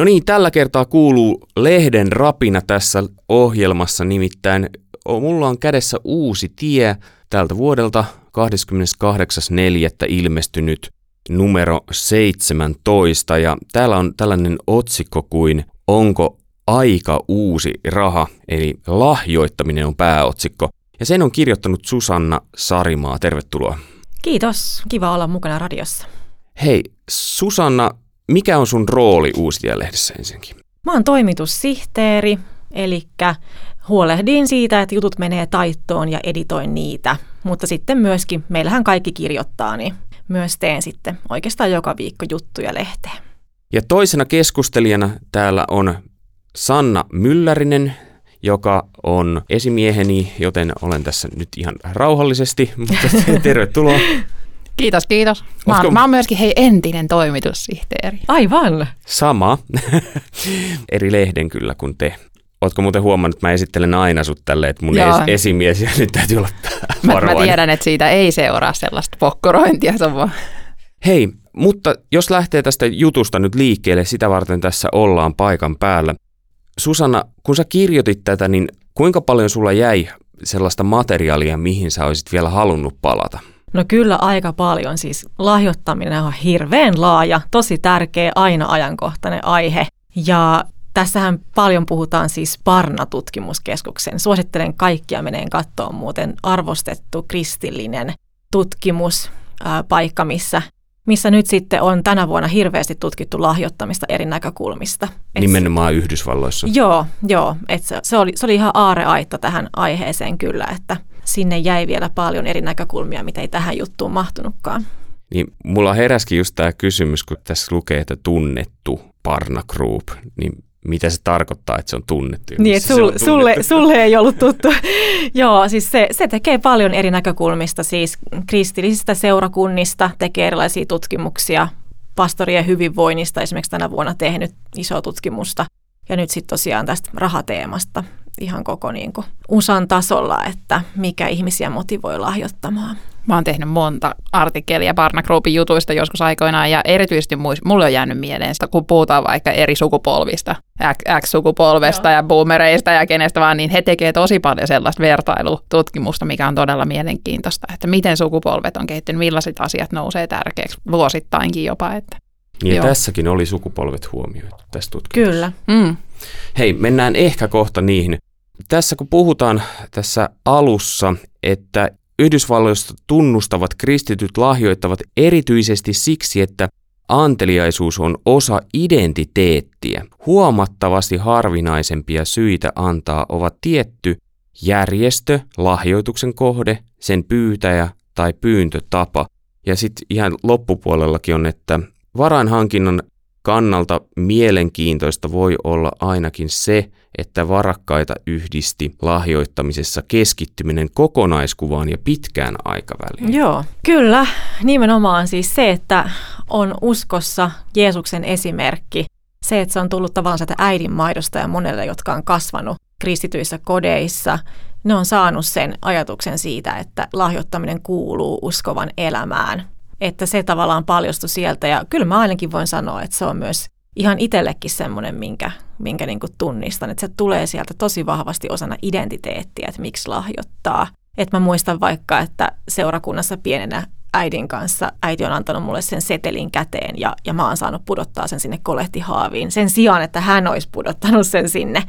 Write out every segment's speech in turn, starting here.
No niin, tällä kertaa kuuluu lehden rapina tässä ohjelmassa, nimittäin mulla on kädessä uusi tie tältä vuodelta 28.4. ilmestynyt numero 17 ja täällä on tällainen otsikko kuin Onko aika uusi raha, eli lahjoittaminen on pääotsikko. Ja sen on kirjoittanut Susanna Sarimaa. Tervetuloa. Kiitos. Kiva olla mukana radiossa. Hei, Susanna, mikä on sun rooli Uusia-lehdessä ensinnäkin? Mä oon toimitussihteeri, eli huolehdin siitä, että jutut menee taittoon ja editoin niitä. Mutta sitten myöskin, meillähän kaikki kirjoittaa, niin myös teen sitten oikeastaan joka viikko juttuja lehteen. Ja toisena keskustelijana täällä on Sanna Myllärinen, joka on esimieheni, joten olen tässä nyt ihan rauhallisesti, mutta tervetuloa. Kiitos, kiitos. Mä oon, mä oon myöskin hei entinen toimitussihteeri. Aivan. Sama. Eri lehden kyllä kuin te. Ootko muuten huomannut, että mä esittelen aina sut tälle, että mun es- esimies ja nyt täytyy olla mä, mä tiedän, että siitä ei seuraa sellaista pokkorointia, se on vaan... Hei, mutta jos lähtee tästä jutusta nyt liikkeelle, sitä varten tässä ollaan paikan päällä. Susanna, kun sä kirjoitit tätä, niin kuinka paljon sulla jäi sellaista materiaalia, mihin sä olisit vielä halunnut palata? No kyllä aika paljon. Siis lahjoittaminen on hirveän laaja, tosi tärkeä, aina ajankohtainen aihe. Ja tässähän paljon puhutaan siis Parna-tutkimuskeskuksen. Suosittelen kaikkia meneen katsoa muuten arvostettu kristillinen tutkimuspaikka, missä missä nyt sitten on tänä vuonna hirveästi tutkittu lahjoittamista eri näkökulmista. Et Nimenomaan Yhdysvalloissa. Joo, joo. Et se, se, oli, se oli ihan aareaitta tähän aiheeseen kyllä, että sinne jäi vielä paljon eri näkökulmia, mitä ei tähän juttuun mahtunutkaan. Niin mulla heräskin just tämä kysymys, kun tässä lukee, että tunnettu Parna Group, niin mitä se tarkoittaa, että se on tunnettu? Niin, että sul, sulle, sulle ei ollut tuttu. Joo, siis se, se tekee paljon eri näkökulmista, siis kristillisistä seurakunnista tekee erilaisia tutkimuksia, pastorien hyvinvoinnista esimerkiksi tänä vuonna tehnyt isoa tutkimusta, ja nyt sitten tosiaan tästä rahateemasta ihan koko niin kuin USAn tasolla, että mikä ihmisiä motivoi lahjoittamaan. Mä oon tehnyt monta artikkelia Barna Groupin jutuista joskus aikoinaan ja erityisesti mulle on jäänyt mieleen sitä, kun puhutaan vaikka eri sukupolvista, X-sukupolvesta Joo. ja boomereista ja kenestä vaan, niin he tekevät tosi paljon sellaista vertailututkimusta, mikä on todella mielenkiintoista, että miten sukupolvet on kehittynyt, millaiset asiat nousee tärkeäksi vuosittainkin jopa. Että. Niin ja tässäkin oli sukupolvet huomioitu tässä tutkimuksessa. Kyllä. Mm. Hei, mennään ehkä kohta niihin. Tässä kun puhutaan tässä alussa, että Yhdysvalloista tunnustavat kristityt lahjoittavat erityisesti siksi, että anteliaisuus on osa identiteettiä. Huomattavasti harvinaisempia syitä antaa ovat tietty järjestö, lahjoituksen kohde, sen pyytäjä tai pyyntötapa. Ja sitten ihan loppupuolellakin on, että varainhankinnan kannalta mielenkiintoista voi olla ainakin se, että varakkaita yhdisti lahjoittamisessa keskittyminen kokonaiskuvaan ja pitkään aikaväliin. Joo, kyllä. Nimenomaan siis se, että on uskossa Jeesuksen esimerkki. Se, että se on tullut tavallaan sieltä äidin maidosta ja monelle, jotka on kasvanut kristityissä kodeissa, ne on saanut sen ajatuksen siitä, että lahjoittaminen kuuluu uskovan elämään. Että se tavallaan paljostui sieltä ja kyllä mä ainakin voin sanoa, että se on myös ihan itsellekin semmoinen, minkä, minkä niin kuin tunnistan, että se tulee sieltä tosi vahvasti osana identiteettiä, että miksi lahjoittaa. Että mä muistan vaikka, että seurakunnassa pienenä äidin kanssa äiti on antanut mulle sen setelin käteen ja, ja mä oon saanut pudottaa sen sinne kolehtihaaviin sen sijaan, että hän olisi pudottanut sen sinne.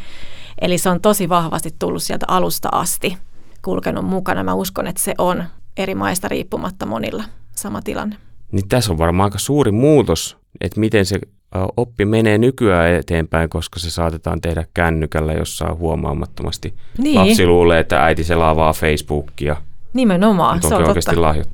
Eli se on tosi vahvasti tullut sieltä alusta asti kulkenut mukana. Mä uskon, että se on eri maista riippumatta monilla sama tilanne. Niin tässä on varmaan aika suuri muutos, että miten se oppi menee nykyään eteenpäin, koska se saatetaan tehdä kännykällä jossain huomaamattomasti. Niin. Lapsi luulee, että äiti selaa Facebookia. Nimenomaan, se on oikeasti totta. Lahjot.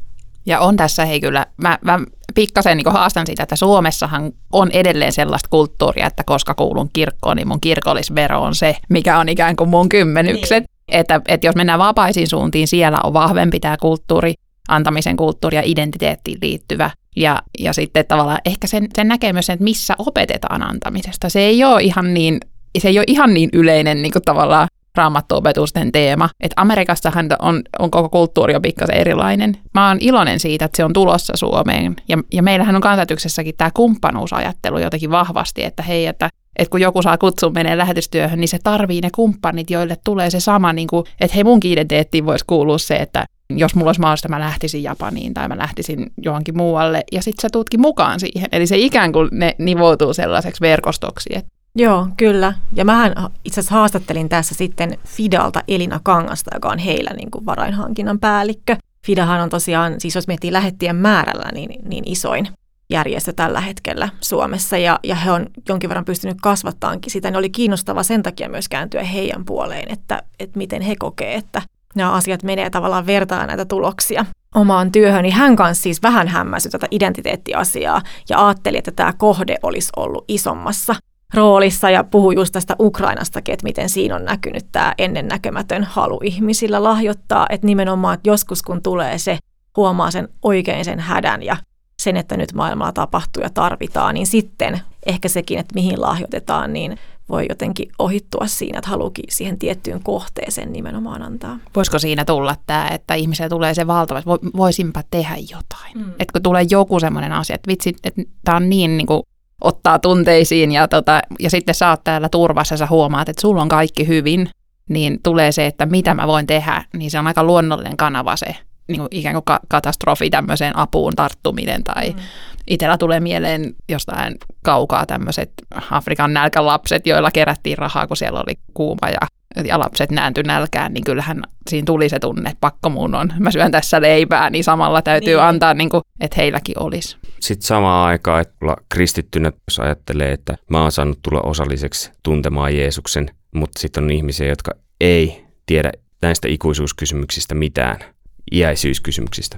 Ja on tässä, hei kyllä, mä, mä pikkasen niin haastan sitä, että Suomessahan on edelleen sellaista kulttuuria, että koska kuulun kirkkoon, niin mun kirkollisvero on se, mikä on ikään kuin mun kymmenykset. Niin. Että, että jos mennään vapaisiin suuntiin, siellä on vahvempi tämä kulttuuri, antamisen kulttuuri ja identiteettiin liittyvä. Ja, ja sitten tavallaan ehkä sen, sen näkee myös sen, että missä opetetaan antamisesta. Se ei ole ihan niin, se ei ole ihan niin yleinen niin kuin tavallaan raamattuopetusten teema. Että Amerikassahan on, on koko kulttuuri jo pikkasen erilainen. Mä oon iloinen siitä, että se on tulossa Suomeen. Ja, ja meillähän on kansatyksessäkin tämä kumppanuusajattelu jotenkin vahvasti, että hei, että että kun joku saa kutsun menee lähetystyöhön, niin se tarvii ne kumppanit, joille tulee se sama, niin kuin, että hei munkin identiteettiin voisi kuulua se, että jos mulla olisi mahdollista, mä lähtisin Japaniin tai mä lähtisin johonkin muualle, ja sitten sä tutki mukaan siihen. Eli se ikään kuin ne nivoutuu sellaiseksi verkostoksi. Että Joo, kyllä. Ja mähän itse asiassa haastattelin tässä sitten Fidalta Elina Kangasta, joka on heillä niin kuin varainhankinnan päällikkö. Fidahan on tosiaan, siis jos miettii lähettien määrällä, niin, niin isoin järjestö tällä hetkellä Suomessa ja, ja he on jonkin verran pystynyt kasvattaankin sitä. Ne oli kiinnostava sen takia myös kääntyä heidän puoleen, että, että miten he kokee, että nämä asiat menee tavallaan vertaa näitä tuloksia. Omaan työhön, niin hän kanssa siis vähän hämmäsi tätä identiteettiasiaa ja ajatteli, että tämä kohde olisi ollut isommassa roolissa ja puhui just tästä Ukrainastakin, että miten siinä on näkynyt tämä ennennäkemätön halu ihmisillä lahjoittaa, että nimenomaan että joskus kun tulee se, huomaa sen oikein sen hädän ja sen, että nyt maailmalla tapahtuu ja tarvitaan, niin sitten ehkä sekin, että mihin lahjoitetaan, niin voi jotenkin ohittua siinä, että haluukin siihen tiettyyn kohteeseen nimenomaan antaa. Voisiko siinä tulla tämä, että ihmiselle tulee se valtava, että voisinpa tehdä jotain. Mm. Että kun tulee joku semmoinen asia, että vitsi, että tämä on niin, niin kuin ottaa tunteisiin ja, tota, ja sitten sä oot täällä turvassa ja sä huomaat, että sulla on kaikki hyvin, niin tulee se, että mitä mä voin tehdä, niin se on aika luonnollinen kanava se niin kuin ikään kuin katastrofi tämmöiseen apuun tarttuminen tai mm. itsellä tulee mieleen jostain kaukaa tämmöiset Afrikan nälkälapset, joilla kerättiin rahaa, kun siellä oli kuuma ja, ja lapset nääntyi nälkään, niin kyllähän siinä tuli se tunne, että pakko mun on, mä syön tässä leipää, niin samalla täytyy niin. antaa, niin kuin, että heilläkin olisi. Sitten samaan aikaan, että kristittynä, jos ajattelee, että mä oon saanut tulla osalliseksi tuntemaan Jeesuksen, mutta sitten on ihmisiä, jotka ei tiedä näistä ikuisuuskysymyksistä mitään – iäisyyskysymyksistä.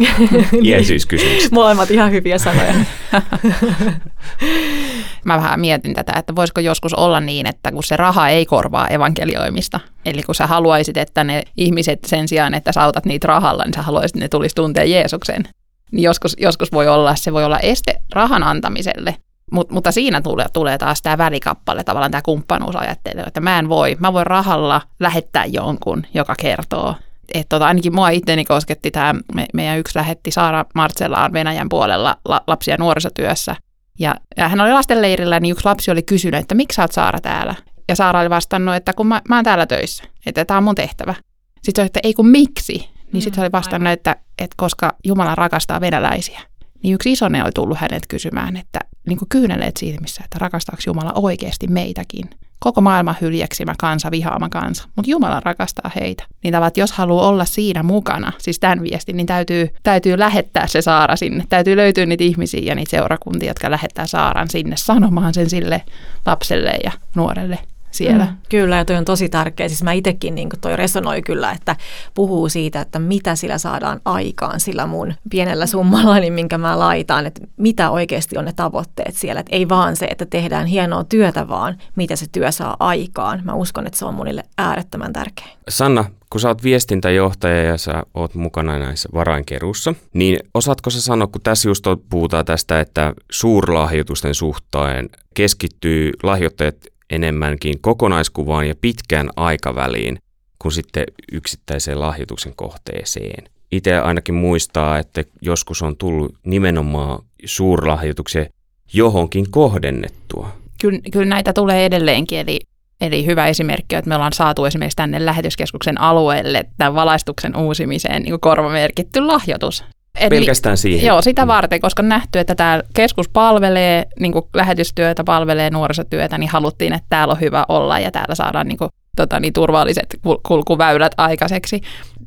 Iäisyyskysymyksistä. Molemmat ihan hyviä sanoja. Mä vähän mietin tätä, että voisiko joskus olla niin, että kun se raha ei korvaa evankelioimista, eli kun sä haluaisit, että ne ihmiset sen sijaan, että sä autat niitä rahalla, niin sä haluaisit, että ne tulisi tuntea Jeesuksen. Niin joskus, joskus voi olla, se voi olla este rahan antamiselle, Mut, mutta siinä tulee, tulee taas tämä välikappale, tavallaan tämä kumppanuusajattelu, että mä en voi, mä voin rahalla lähettää jonkun, joka kertoo että tota, ainakin mua itteni kosketti tämä, me, meidän yksi lähetti Saara Marcellaan Venäjän puolella la, lapsia nuorisotyössä. Ja, ja hän oli lastenleirillä, niin yksi lapsi oli kysynyt, että miksi sä oot Saara täällä? Ja Saara oli vastannut, että kun mä, mä oon täällä töissä, että tämä on mun tehtävä. Sitten se oli, että ei kun miksi? Niin sitten se oli vastannut, että, että koska Jumala rakastaa venäläisiä. Niin yksi isone oli tullut hänet kysymään, että niin kuin kyyneleet silmissä, että rakastaako Jumala oikeasti meitäkin koko maailman hyljeksimä kansa, vihaama kansa, mutta Jumala rakastaa heitä. Niin tavat, jos haluaa olla siinä mukana, siis tämän viestin, niin täytyy, täytyy lähettää se Saara sinne. Täytyy löytyä niitä ihmisiä ja niitä seurakuntia, jotka lähettää Saaran sinne sanomaan sen sille lapselle ja nuorelle siellä. Mm, kyllä, ja toi on tosi tärkeä. Siis mä itsekin, niin toi resonoi kyllä, että puhuu siitä, että mitä sillä saadaan aikaan sillä mun pienellä summalla, niin minkä mä laitan, että mitä oikeasti on ne tavoitteet siellä. Että ei vaan se, että tehdään hienoa työtä, vaan mitä se työ saa aikaan. Mä uskon, että se on monille äärettömän tärkeä. Sanna, kun sä oot viestintäjohtaja ja sä oot mukana näissä varainkeruussa, niin osaatko sä sanoa, kun tässä just puhutaan tästä, että suurlahjoitusten suhteen keskittyy lahjoittajat enemmänkin kokonaiskuvaan ja pitkään aikaväliin kuin sitten yksittäiseen lahjoituksen kohteeseen. Itse ainakin muistaa, että joskus on tullut nimenomaan suurlahjoituksia johonkin kohdennettua. Kyllä, kyllä näitä tulee edelleenkin, eli, eli hyvä esimerkki että me ollaan saatu esimerkiksi tänne lähetyskeskuksen alueelle tämän valaistuksen uusimiseen niin korvamerkitty lahjoitus. Eli, Pelkästään siihen? Joo, sitä varten, koska on nähty, että tämä keskus palvelee niin lähetystyötä, palvelee nuorisotyötä, niin haluttiin, että täällä on hyvä olla ja täällä saadaan niin kuin, tota, niin turvalliset kulkuväylät aikaiseksi.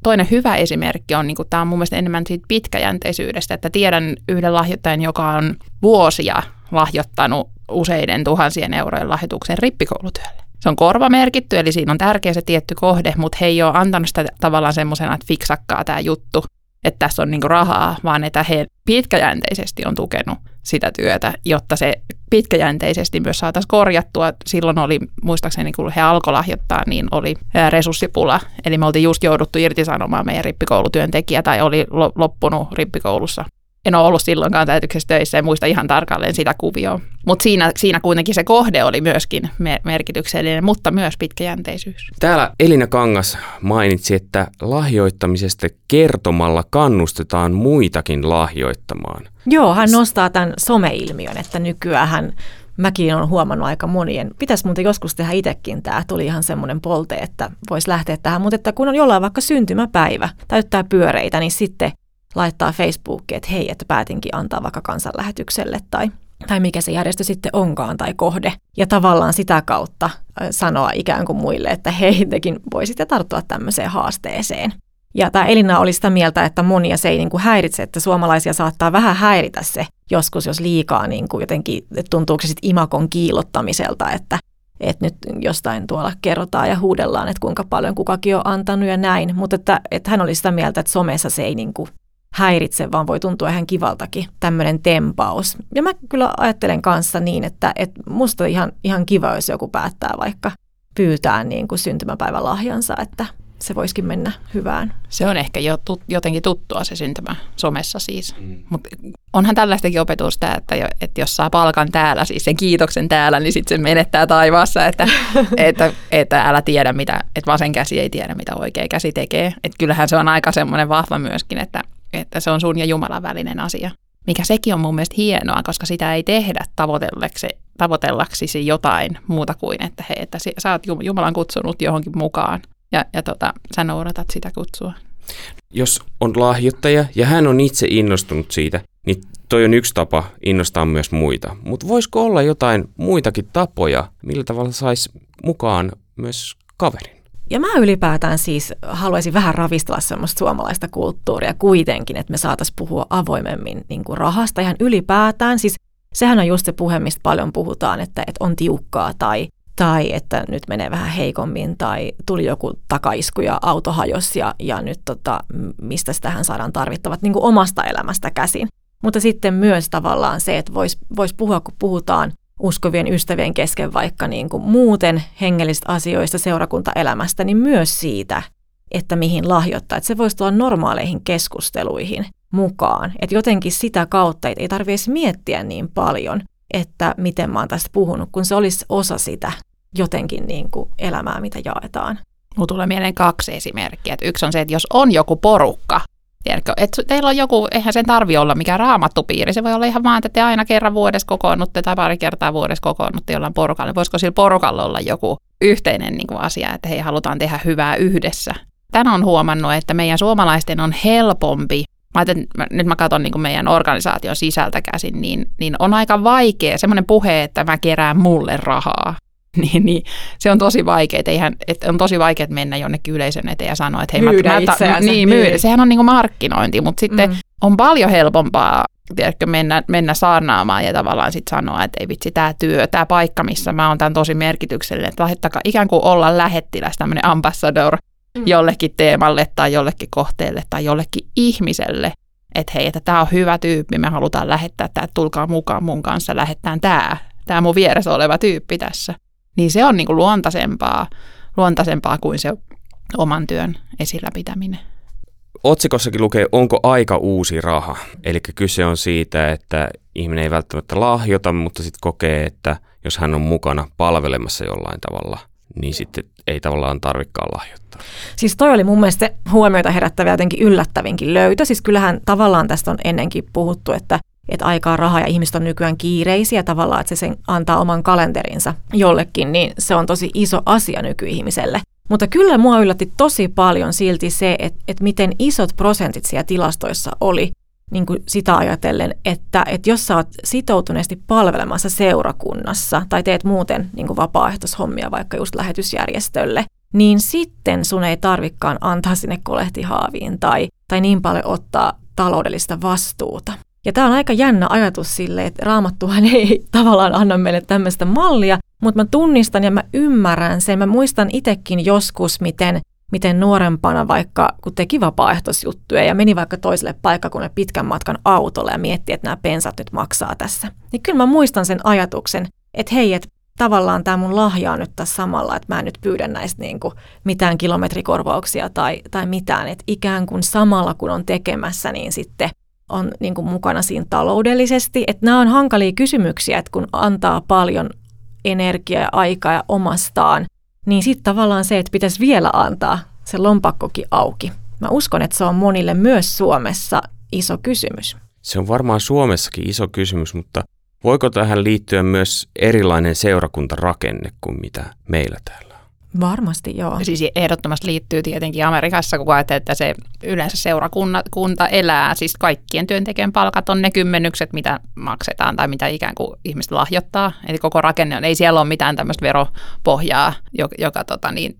Toinen hyvä esimerkki on, niin kuin, tämä on mun mielestä enemmän siitä pitkäjänteisyydestä, että tiedän yhden lahjoittajan, joka on vuosia lahjoittanut useiden tuhansien eurojen lahjoituksen rippikoulutyölle. Se on korvamerkitty, eli siinä on tärkeä se tietty kohde, mutta he ei ole antanut sitä tavallaan semmoisena, että fiksakkaa tämä juttu, että tässä on niinku rahaa, vaan että he pitkäjänteisesti on tukenut sitä työtä, jotta se pitkäjänteisesti myös saataisiin korjattua. Silloin oli, muistaakseni kun he alkoi lahjoittaa, niin oli resurssipula. Eli me oltiin just jouduttu irtisanomaan meidän rippikoulutyöntekijä tai oli loppunut rippikoulussa en ole ollut silloinkaan täytyksessä töissä ja muista ihan tarkalleen sitä kuvioa. Mutta siinä, siinä kuitenkin se kohde oli myöskin merkityksellinen, mutta myös pitkäjänteisyys. Täällä Elina Kangas mainitsi, että lahjoittamisesta kertomalla kannustetaan muitakin lahjoittamaan. Joo, hän nostaa tämän someilmiön, että nykyään mäkin olen huomannut aika monien. Pitäisi muuten joskus tehdä itsekin tämä. Tuli ihan semmoinen polte, että voisi lähteä tähän. Mutta että kun on jollain vaikka syntymäpäivä, täyttää pyöreitä, niin sitten laittaa Facebookiin, että hei, että päätinkin antaa vaikka kansanlähetykselle tai, tai mikä se järjestö sitten onkaan tai kohde. Ja tavallaan sitä kautta sanoa ikään kuin muille, että hei, tekin voisitte tarttua tämmöiseen haasteeseen. Ja tämä Elina oli sitä mieltä, että monia se ei niin kuin häiritse, että suomalaisia saattaa vähän häiritä se joskus, jos liikaa niin kuin jotenkin, että tuntuuko se sitten imakon kiilottamiselta, että, että nyt jostain tuolla kerrotaan ja huudellaan, että kuinka paljon kukakin on antanut ja näin. Mutta että, että hän oli sitä mieltä, että somessa se ei niin kuin häiritse, vaan voi tuntua ihan kivaltakin tämmöinen tempaus. Ja mä kyllä ajattelen kanssa niin, että, että musta ihan, ihan kiva, jos joku päättää vaikka pyytää niin kuin syntymäpäivän lahjansa, että se voisikin mennä hyvään. Se on ehkä jo tut, jotenkin tuttua se syntymä somessa siis. Mm. Mutta onhan tällaistakin opetusta, että, jo, että jos saa palkan täällä, siis sen kiitoksen täällä, niin sitten se menettää taivaassa, että, että, että älä tiedä mitä, että vasen käsi ei tiedä mitä oikea käsi tekee. Että kyllähän se on aika semmoinen vahva myöskin, että, että se on sun ja Jumalan välinen asia. Mikä sekin on mun mielestä hienoa, koska sitä ei tehdä tavoitellaksi, tavoitellaksisi jotain muuta kuin, että hei, että sä oot Jumalan kutsunut johonkin mukaan ja, ja tota, sä noudatat sitä kutsua. Jos on lahjoittaja ja hän on itse innostunut siitä, niin toi on yksi tapa innostaa myös muita. Mutta voisiko olla jotain muitakin tapoja, millä tavalla saisi mukaan myös kaverin? Ja mä ylipäätään siis haluaisin vähän ravistella semmoista suomalaista kulttuuria kuitenkin, että me saataisiin puhua avoimemmin niin kuin rahasta ihan ylipäätään. Siis sehän on just se puhe, mistä paljon puhutaan, että, että on tiukkaa tai tai että nyt menee vähän heikommin, tai tuli joku takaisku ja auto hajosi ja, ja nyt tota, mistä tähän saadaan tarvittavat niin kuin omasta elämästä käsin. Mutta sitten myös tavallaan se, että voisi vois puhua, kun puhutaan uskovien ystävien kesken vaikka niin kuin muuten hengellisistä asioista, seurakuntaelämästä, niin myös siitä, että mihin lahjoittaa. Että se voisi tulla normaaleihin keskusteluihin mukaan. Että jotenkin sitä kautta ei tarvitsisi miettiä niin paljon, että miten mä oon tästä puhunut, kun se olisi osa sitä jotenkin niin kuin elämää, mitä jaetaan. Mulla tulee mieleen kaksi esimerkkiä. Yksi on se, että jos on joku porukka, tiedätkö, että teillä on joku, eihän sen tarvi olla mikään raamattupiiri, se voi olla ihan vaan, että te aina kerran vuodessa kokoonnutte tai pari kertaa vuodessa kokoonnutte jollain porukalla. Voisiko sillä porukalla olla joku yhteinen niin kuin asia, että hei, halutaan tehdä hyvää yhdessä. Tänään on huomannut, että meidän suomalaisten on helpompi mä ajattelin, nyt mä katson niin meidän organisaation sisältä käsin, niin, niin on aika vaikea semmoinen puhe, että mä kerään mulle rahaa. niin, niin se on tosi vaikea, että eihän, että on tosi vaikea mennä jonnekin yleisön eteen ja sanoa, että hei myydä mä, mä niin, myydä. Niin. Sehän on niin kuin markkinointi, mutta sitten mm. on paljon helpompaa tiedätkö, mennä, mennä saarnaamaan ja tavallaan sitten sanoa, että ei vitsi, tämä työ, tämä paikka, missä mä oon tämän tosi merkityksellinen, että lähettäkää ikään kuin olla lähettiläs, tämmöinen ambassador mm. jollekin teemalle tai jollekin kohteelle tai jollekin ihmiselle, että hei, että tämä on hyvä tyyppi, me halutaan lähettää tämä, tulkaa mukaan mun kanssa, lähettään tämä, tämä mun vieressä oleva tyyppi tässä niin se on niin kuin luontaisempaa, luontaisempaa kuin se oman työn esillä pitäminen. Otsikossakin lukee, onko aika uusi raha? Eli kyse on siitä, että ihminen ei välttämättä lahjota, mutta sitten kokee, että jos hän on mukana palvelemassa jollain tavalla, niin sitten ei tavallaan tarvikaan lahjoittaa. Siis toi oli mun mielestä huomioita herättävä jotenkin yllättävinkin löytö. Siis kyllähän tavallaan tästä on ennenkin puhuttu, että että aikaa rahaa ja ihmiset on nykyään kiireisiä tavallaan, että se sen antaa oman kalenterinsa jollekin, niin se on tosi iso asia nykyihmiselle. Mutta kyllä mua yllätti tosi paljon silti se, että, että miten isot prosentit siellä tilastoissa oli niin kuin sitä ajatellen, että, että jos sä oot sitoutuneesti palvelemassa seurakunnassa tai teet muuten niin kuin vapaaehtoishommia vaikka just lähetysjärjestölle, niin sitten sun ei tarvikaan antaa sinne kolehtihaaviin tai, tai niin paljon ottaa taloudellista vastuuta. Ja tämä on aika jännä ajatus sille, että raamattuhan ei tavallaan anna meille tämmöistä mallia, mutta mä tunnistan ja mä ymmärrän sen. Mä muistan itsekin joskus, miten, miten nuorempana vaikka, kun teki vapaaehtoisjuttuja ja meni vaikka toiselle paikkakunnalle pitkän matkan autolle ja mietti, että nämä pensat nyt maksaa tässä. Niin kyllä mä muistan sen ajatuksen, että hei, että tavallaan tämä mun lahja on nyt tässä samalla, että mä en nyt pyydä näistä niin kuin mitään kilometrikorvauksia tai, tai mitään, että ikään kuin samalla kun on tekemässä, niin sitten on niin kuin mukana siinä taloudellisesti. Että nämä on hankalia kysymyksiä, että kun antaa paljon energiaa ja aikaa ja omastaan, niin sitten tavallaan se, että pitäisi vielä antaa se lompakkokin auki. Mä uskon, että se on monille myös Suomessa iso kysymys. Se on varmaan Suomessakin iso kysymys, mutta Voiko tähän liittyä myös erilainen seurakuntarakenne kuin mitä meillä täällä? Varmasti joo. Siis ehdottomasti liittyy tietenkin Amerikassa, kun ajattelee, että se yleensä seurakunta elää, siis kaikkien työntekijän palkat on ne kymmenykset, mitä maksetaan tai mitä ikään kuin ihmiset lahjoittaa. Eli koko rakenne on, ei siellä ole mitään tämmöistä veropohjaa, joka, joka tota niin,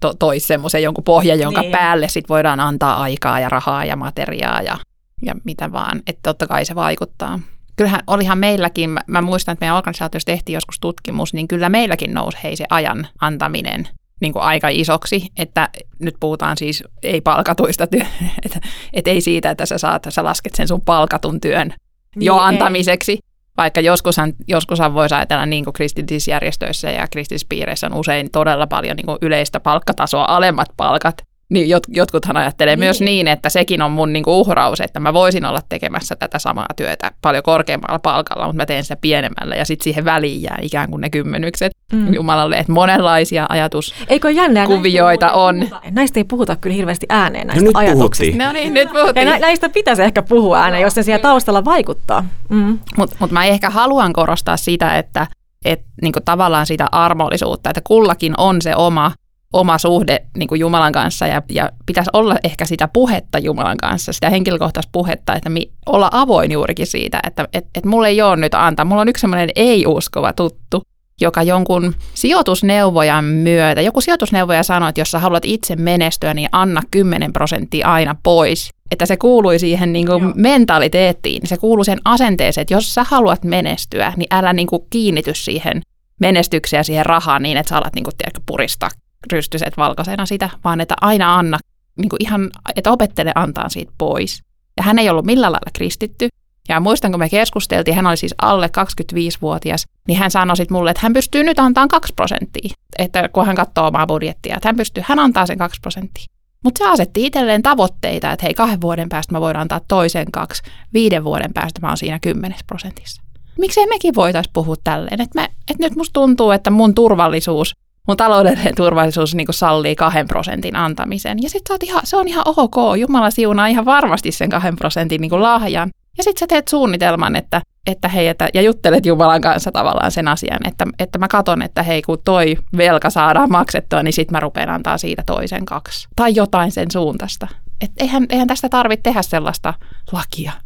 to, toisi semmoisen jonkun pohjan, jonka niin. päälle sit voidaan antaa aikaa ja rahaa ja materiaa ja, ja mitä vaan. Että totta kai se vaikuttaa kyllähän olihan meilläkin, mä, mä muistan, että meidän organisaatiossa tehtiin joskus tutkimus, niin kyllä meilläkin nousi hei se ajan antaminen niin kuin aika isoksi, että nyt puhutaan siis ei palkatuista, työ, että, että ei siitä, että sä, saat, sä lasket sen sun palkatun työn niin, jo antamiseksi, ei. vaikka joskushan, joskushan voisi ajatella niin kuin kristillisissä järjestöissä ja kristillisissä piireissä on usein todella paljon niin kuin yleistä palkkatasoa alemmat palkat, niin jot, jotkuthan ajattelee niin. myös niin, että sekin on mun niinku uhraus, että mä voisin olla tekemässä tätä samaa työtä paljon korkeammalla palkalla, mutta mä teen sitä pienemmällä ja sitten siihen väliin jää ikään kuin ne kymmenykset mm. Jumalalle, että monenlaisia ajatuskuvioita on. Puhuta. Näistä ei puhuta kyllä hirveästi ääneen näistä no, ajatuksista. No niin, nyt puhuttiin. Ja näistä pitäisi ehkä puhua ääneen, jos se siellä taustalla vaikuttaa. Mm. Mutta mut mä ehkä haluan korostaa sitä, että et, niin tavallaan sitä armollisuutta, että kullakin on se oma oma suhde niin kuin Jumalan kanssa ja, ja pitäisi olla ehkä sitä puhetta Jumalan kanssa, sitä henkilökohtaista puhetta, että mi, olla avoin juurikin siitä, että et, et mulla ei ole nyt antaa. Mulla on yksi sellainen ei-uskova tuttu, joka jonkun sijoitusneuvojan myötä, joku sijoitusneuvoja sanoi, että jos sä haluat itse menestyä, niin anna 10 prosenttia aina pois. Että se kuului siihen niin kuin mentaliteettiin, se kuuluu sen asenteeseen, että jos sä haluat menestyä, niin älä niin kuin kiinnity siihen menestykseen ja siihen rahaan niin, että sä alat niin kuin, tiedätkö, puristaa rystyset valkoisena sitä, vaan että aina anna, niin kuin ihan, että opettele antaa siitä pois. Ja hän ei ollut millään lailla kristitty. Ja muistan, kun me keskusteltiin, hän oli siis alle 25-vuotias, niin hän sanoi sitten mulle, että hän pystyy nyt antamaan 2 prosenttia. Että kun hän katsoo omaa budjettia, että hän pystyy, hän antaa sen 2 prosenttia. Mutta se asetti itselleen tavoitteita, että hei, kahden vuoden päästä mä voin antaa toisen kaksi, viiden vuoden päästä mä oon siinä kymmenes prosentissa. Miksei mekin voitaisiin puhua tälleen, että, että nyt musta tuntuu, että mun turvallisuus mun taloudellinen turvallisuus niin sallii kahden prosentin antamisen. Ja sitten ihan, se on ihan ok, Jumala siunaa ihan varmasti sen kahden prosentin niin lahjan. Ja sitten sä teet suunnitelman, että, että hei, että, ja juttelet Jumalan kanssa tavallaan sen asian, että, että mä katon, että hei, kun toi velka saadaan maksettua, niin sitten mä rupean antaa siitä toisen kaksi. Tai jotain sen suuntaista. Et eihän, eihän tästä tarvitse tehdä sellaista lakia.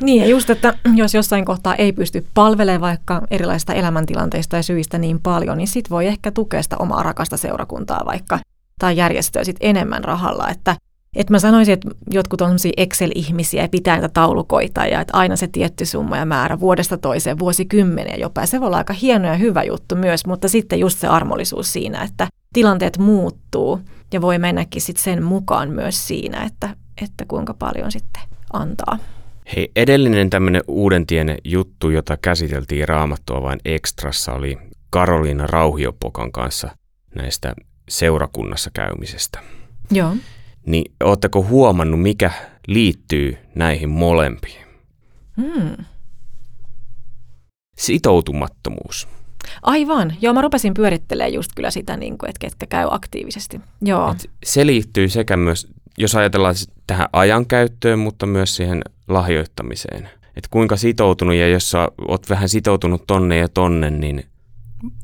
Niin, ja just, että jos jossain kohtaa ei pysty palvelemaan vaikka erilaisista elämäntilanteista ja syistä niin paljon, niin sit voi ehkä tukea sitä omaa rakasta seurakuntaa vaikka tai järjestöä sit enemmän rahalla, että et mä sanoisin, että jotkut on Excel-ihmisiä ja pitää niitä taulukoita ja että aina se tietty summa ja määrä vuodesta toiseen, vuosikymmeniä jopa. Se voi olla aika hieno ja hyvä juttu myös, mutta sitten just se armollisuus siinä, että tilanteet muuttuu ja voi mennäkin sitten sen mukaan myös siinä, että, että kuinka paljon sitten antaa. Hei, edellinen tämmöinen uuden tien juttu, jota käsiteltiin raamattua vain ekstrassa, oli Karoliina Rauhiopokan kanssa näistä seurakunnassa käymisestä. Joo. Niin ootteko huomannut, mikä liittyy näihin molempiin? Hmm. Sitoutumattomuus. Aivan. Joo, mä rupesin pyörittelemään just kyllä sitä, niin kuin, että ketkä käy aktiivisesti. Joo. Et se liittyy sekä myös, jos ajatellaan tähän ajankäyttöön, mutta myös siihen lahjoittamiseen. Että kuinka sitoutunut, ja jos sä oot vähän sitoutunut tonne ja tonne, niin...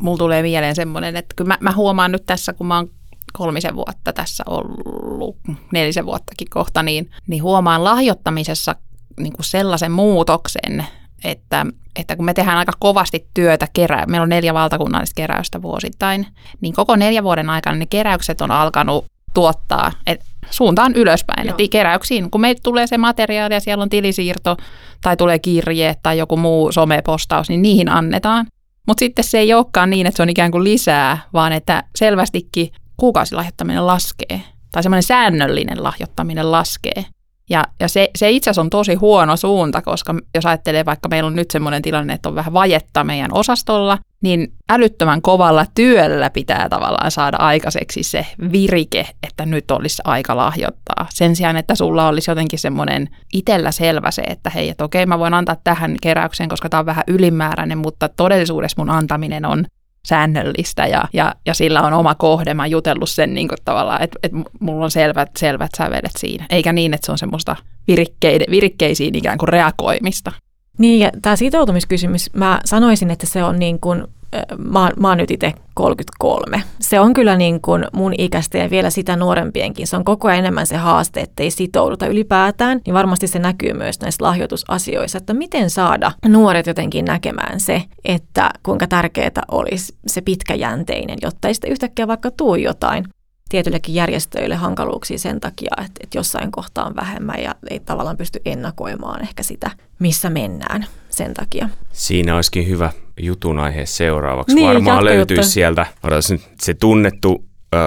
Mulla tulee mieleen semmoinen, että kyllä mä, mä huomaan nyt tässä, kun mä oon kolmisen vuotta tässä ollut, nelisen vuottakin kohta, niin, niin huomaan lahjoittamisessa niin kuin sellaisen muutoksen, että, että kun me tehdään aika kovasti työtä, kerä, meillä on neljä valtakunnallista keräystä vuosittain, niin koko neljä vuoden aikana ne keräykset on alkanut tuottaa et, suuntaan ylöspäin. Joo. Et keräyksiin, kun meille tulee se materiaali ja siellä on tilisiirto tai tulee kirje tai joku muu somepostaus, niin niihin annetaan. Mutta sitten se ei olekaan niin, että se on ikään kuin lisää, vaan että selvästikin kuukausilahjoittaminen laskee. Tai semmoinen säännöllinen lahjoittaminen laskee. Ja, ja se, se itse asiassa on tosi huono suunta, koska jos ajattelee vaikka meillä on nyt semmoinen tilanne, että on vähän vajetta meidän osastolla, niin älyttömän kovalla työllä pitää tavallaan saada aikaiseksi se virike, että nyt olisi aika lahjoittaa. Sen sijaan, että sulla olisi jotenkin semmoinen itsellä selvä se, että hei, että okei, mä voin antaa tähän keräykseen, koska tämä on vähän ylimääräinen, mutta todellisuudessa mun antaminen on säännöllistä ja, ja, ja sillä on oma kohde. Mä jutellut sen niin kuin tavallaan, että, että mulla on selvät, selvät sävelet siinä. Eikä niin, että se on semmoista virikkeisiin ikään kuin reagoimista. Niin, ja tämä sitoutumiskysymys, mä sanoisin, että se on niin kuin mä, mä oon nyt itse 33. Se on kyllä niin kuin mun ikäistä ja vielä sitä nuorempienkin. Se on koko ajan enemmän se haaste, että ei sitouduta ylipäätään. Niin varmasti se näkyy myös näissä lahjoitusasioissa, että miten saada nuoret jotenkin näkemään se, että kuinka tärkeää olisi se pitkäjänteinen, jotta ei sitten yhtäkkiä vaikka tuu jotain tietyillekin järjestöille hankaluuksia sen takia, että, että jossain kohtaa on vähemmän ja ei tavallaan pysty ennakoimaan ehkä sitä, missä mennään sen takia. Siinä olisikin hyvä jutun aihe seuraavaksi. Niin, Varmaan löytyisi sieltä se tunnettu äh,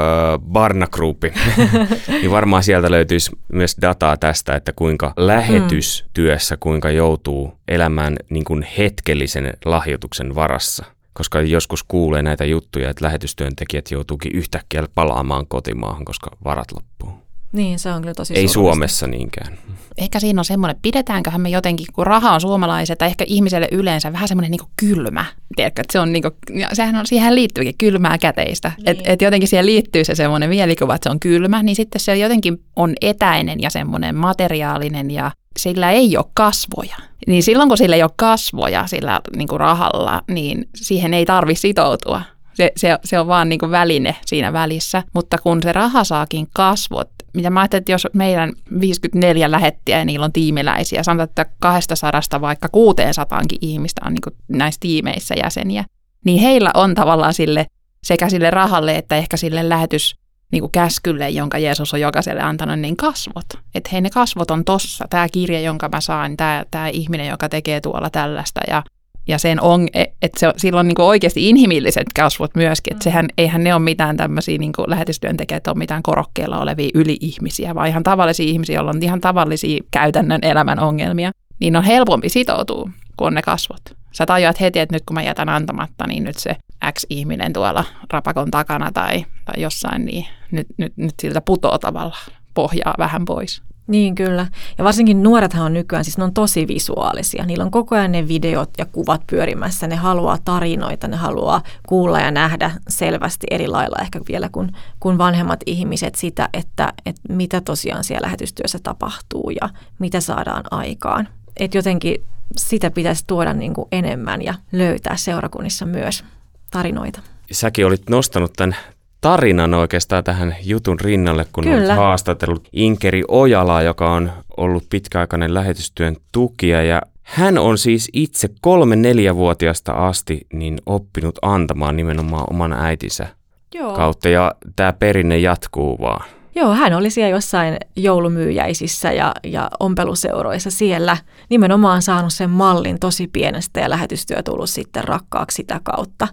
Barna Groupi, niin varmaan sieltä löytyisi myös dataa tästä, että kuinka lähetystyössä, kuinka joutuu elämään niin kuin hetkellisen lahjoituksen varassa koska joskus kuulee näitä juttuja, että lähetystyöntekijät joutuukin yhtäkkiä palaamaan kotimaahan, koska varat loppuu. Niin, se on kyllä tosi Ei Suomessa niinkään. Ehkä siinä on semmoinen, pidetäänköhän me jotenkin, kun raha on suomalaiset, tai ehkä ihmiselle yleensä vähän semmoinen niin kylmä. Tiedätkö, että se on niin kuin, sehän on, siihen liittyykin kylmää käteistä. Niin. Että et jotenkin siihen liittyy se semmoinen mielikuva, että se on kylmä, niin sitten se jotenkin on etäinen ja semmoinen materiaalinen ja sillä ei ole kasvoja. Niin silloin kun sillä ei ole kasvoja sillä niin kuin rahalla, niin siihen ei tarvi sitoutua. Se, se, se on vaan niin kuin väline siinä välissä. Mutta kun se raha saakin kasvot, mitä mä ajattelin, että jos meidän 54 lähettiä ja niillä on tiimiläisiä, sanotaan, että 200 vaikka 600 ihmistä on niin kuin näissä tiimeissä jäseniä, niin heillä on tavallaan sille sekä sille rahalle että ehkä sille lähetys niin kuin käskylle, jonka Jeesus on jokaiselle antanut, niin kasvot. Että hei ne kasvot on tossa, tämä kirja, jonka mä saan, tämä, tämä ihminen, joka tekee tuolla tällaista ja ja sen on, e, että se, sillä on niin oikeasti inhimilliset kasvot myöskin, että sehän, eihän ne ole mitään tämmöisiä niin lähetystyöntekijät, ole mitään korokkeella olevia yli-ihmisiä, vaan ihan tavallisia ihmisiä, joilla on ihan tavallisia käytännön elämän ongelmia, niin on helpompi sitoutua, kun on ne kasvot. Sä tajuat heti, että nyt kun mä jätän antamatta, niin nyt se X-ihminen tuolla rapakon takana tai, tai jossain, niin nyt, nyt, nyt siltä putoo tavallaan pohjaa vähän pois. Niin kyllä. Ja varsinkin nuorethan on nykyään, siis ne on tosi visuaalisia. Niillä on koko ajan ne videot ja kuvat pyörimässä. Ne haluaa tarinoita, ne haluaa kuulla ja nähdä selvästi eri lailla ehkä vielä kuin, kuin vanhemmat ihmiset sitä, että, että mitä tosiaan siellä lähetystyössä tapahtuu ja mitä saadaan aikaan. Että jotenkin sitä pitäisi tuoda niin kuin enemmän ja löytää seurakunnissa myös tarinoita. Säkin olit nostanut tämän tarinan oikeastaan tähän jutun rinnalle, kun Kyllä. olet haastatellut Inkeri Ojalaa, joka on ollut pitkäaikainen lähetystyön tukija ja hän on siis itse kolme neljävuotiaasta asti niin oppinut antamaan nimenomaan oman äitinsä Joo. kautta ja tämä perinne jatkuu vaan. Joo, hän oli siellä jossain joulumyyjäisissä ja, ja ompeluseuroissa siellä nimenomaan saanut sen mallin tosi pienestä ja lähetystyö tullut sitten rakkaaksi sitä kautta.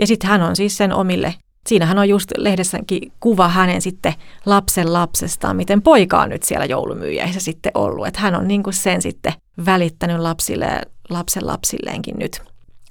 Ja sitten hän on siis sen omille, siinähän on just lehdessäkin kuva hänen sitten lapsen lapsestaan, miten poika on nyt siellä joulumyyjäissä sitten ollut. Että hän on niin kuin sen sitten välittänyt lapsille lapsen lapsilleenkin nyt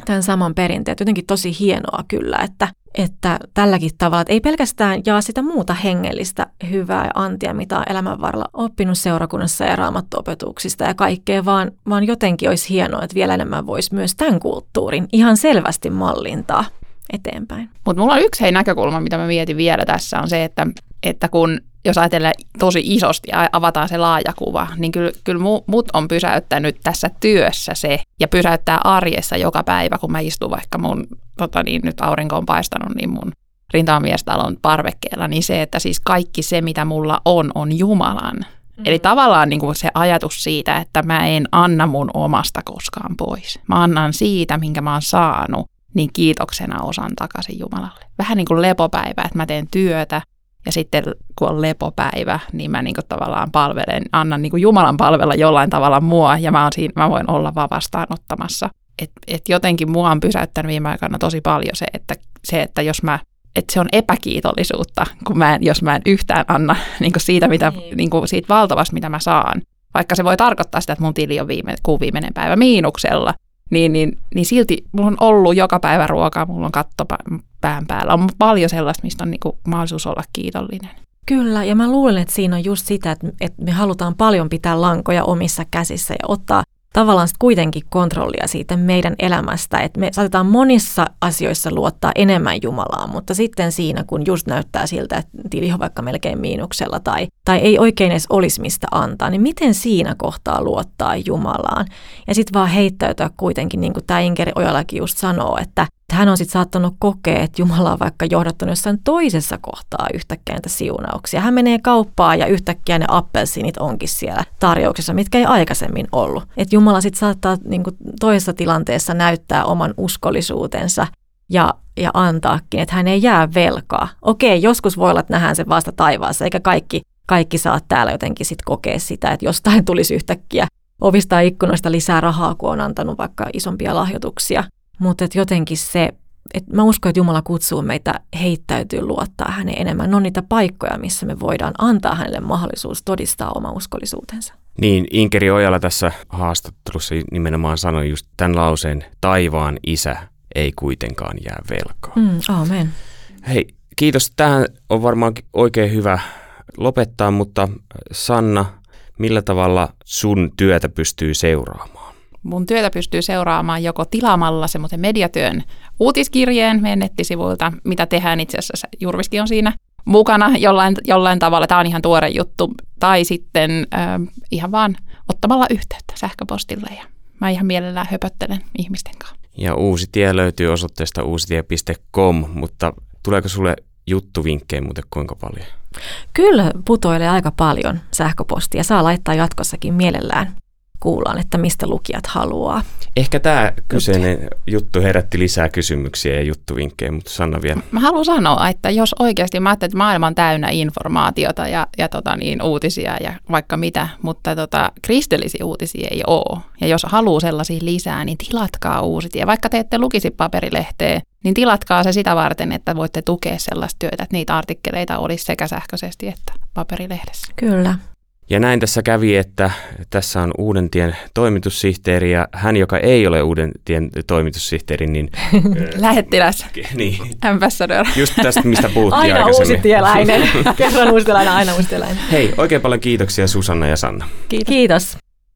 tämän saman perinteen. Jotenkin tosi hienoa kyllä, että että tälläkin tavalla, että ei pelkästään jaa sitä muuta hengellistä hyvää ja antia, mitä on elämän varrella oppinut seurakunnassa ja raamattuopetuksista ja kaikkea, vaan, vaan jotenkin olisi hienoa, että vielä enemmän voisi myös tämän kulttuurin ihan selvästi mallintaa eteenpäin. Mutta mulla on yksi hei näkökulma, mitä mä mietin vielä tässä, on se, että, että kun jos ajatellaan tosi isosti ja avataan se laaja kuva, niin kyllä, kyllä mut on pysäyttänyt tässä työssä se ja pysäyttää arjessa joka päivä, kun mä istun vaikka mun, tota niin, nyt aurinko on paistanut, niin mun rintamamiestalon parvekkeella, niin se, että siis kaikki se, mitä mulla on, on Jumalan. Mm. Eli tavallaan niin kuin se ajatus siitä, että mä en anna mun omasta koskaan pois. Mä annan siitä, minkä mä oon saanut, niin kiitoksena osan takaisin Jumalalle. Vähän niin kuin lepopäivä, että mä teen työtä, ja sitten kun on lepopäivä, niin mä niin kuin tavallaan palvelen, annan niin kuin Jumalan palvella jollain tavalla mua ja mä, on siinä, mä voin olla vaan vastaanottamassa. Et, et jotenkin mua on pysäyttänyt viime aikana tosi paljon se, että, se, että jos mä että se on epäkiitollisuutta, kun mä en, jos mä en yhtään anna niin kuin siitä, mitä, niin. Niin kuin siitä valtavasta, mitä mä saan. Vaikka se voi tarkoittaa sitä, että mun tili on viime, kuun viimeinen päivä miinuksella, niin, niin, niin silti mulla on ollut joka päivä ruokaa, mulla on katto pään päällä. On paljon sellaista, mistä on niin kuin mahdollisuus olla kiitollinen. Kyllä, ja mä luulen, että siinä on just sitä, että, että me halutaan paljon pitää lankoja omissa käsissä ja ottaa tavallaan sit kuitenkin kontrollia siitä meidän elämästä, että me saatetaan monissa asioissa luottaa enemmän Jumalaan, mutta sitten siinä, kun just näyttää siltä, että tili on vaikka melkein miinuksella tai, tai ei oikein edes olisi mistä antaa, niin miten siinä kohtaa luottaa Jumalaan? Ja sitten vaan heittäytyä kuitenkin, niin kuin tämä Inkeri Ojalakin just sanoo, että hän on sitten saattanut kokea, että Jumala on vaikka johdattanut jossain toisessa kohtaa yhtäkkiä näitä siunauksia. Hän menee kauppaan ja yhtäkkiä ne appelsiinit onkin siellä tarjouksessa, mitkä ei aikaisemmin ollut. Että Jumala sitten saattaa niin kuin toisessa tilanteessa näyttää oman uskollisuutensa ja, ja antaakin, että hän ei jää velkaa. Okei, joskus voi olla, että nähdään se vasta taivaassa, eikä kaikki, kaikki saa täällä jotenkin sitten kokea sitä, että jostain tulisi yhtäkkiä ovista ikkunoista lisää rahaa, kun on antanut vaikka isompia lahjoituksia. Mutta jotenkin se, että mä uskon, että Jumala kutsuu meitä heittäytyy luottaa häneen enemmän. Ne on niitä paikkoja, missä me voidaan antaa hänelle mahdollisuus todistaa oma uskollisuutensa. Niin, Inkeri Ojala tässä haastattelussa nimenomaan sanoi just tämän lauseen, taivaan isä ei kuitenkaan jää velkaa. Mm, amen. Hei, kiitos. Tähän on varmaan oikein hyvä lopettaa, mutta Sanna, millä tavalla sun työtä pystyy seuraamaan? Mun työtä pystyy seuraamaan joko tilaamalla semmoisen mediatyön uutiskirjeen meidän nettisivuilta, mitä tehdään itse asiassa. Jurviskin on siinä mukana jollain, jollain tavalla. Tämä on ihan tuore juttu. Tai sitten äh, ihan vaan ottamalla yhteyttä sähköpostille ja mä ihan mielellään höpöttelen ihmisten kanssa. Ja uusi tie löytyy osoitteesta uusitie.com, mutta tuleeko sulle juttuvinkkejä muuten kuinka paljon? Kyllä putoilee aika paljon sähköpostia. Saa laittaa jatkossakin mielellään kuullaan, että mistä lukijat haluaa. Ehkä tämä kyseinen juttu herätti lisää kysymyksiä ja juttuvinkkejä, mutta Sanna vielä. Mä haluan sanoa, että jos oikeasti mä ajattelen, että maailma on täynnä informaatiota ja, ja tota niin, uutisia ja vaikka mitä, mutta tota, kristillisiä uutisia ei ole. Ja jos haluaa sellaisia lisää, niin tilatkaa uusitia. Vaikka te ette lukisi paperilehteä, niin tilatkaa se sitä varten, että voitte tukea sellaista työtä, että niitä artikkeleita olisi sekä sähköisesti että paperilehdessä. Kyllä. Ja näin tässä kävi, että tässä on Uudentien toimitussihteeri ja hän, joka ei ole Uudentien toimitussihteeri, niin... Lähettiläs. niin. Ambassador. Just tästä, mistä puhuttiin aina aikaisemmin. uusitieläinen. Kerran uusitieläinen, aina uusitieläinen. Hei, oikein paljon kiitoksia Susanna ja Sanna. Kiitos. Kiitos.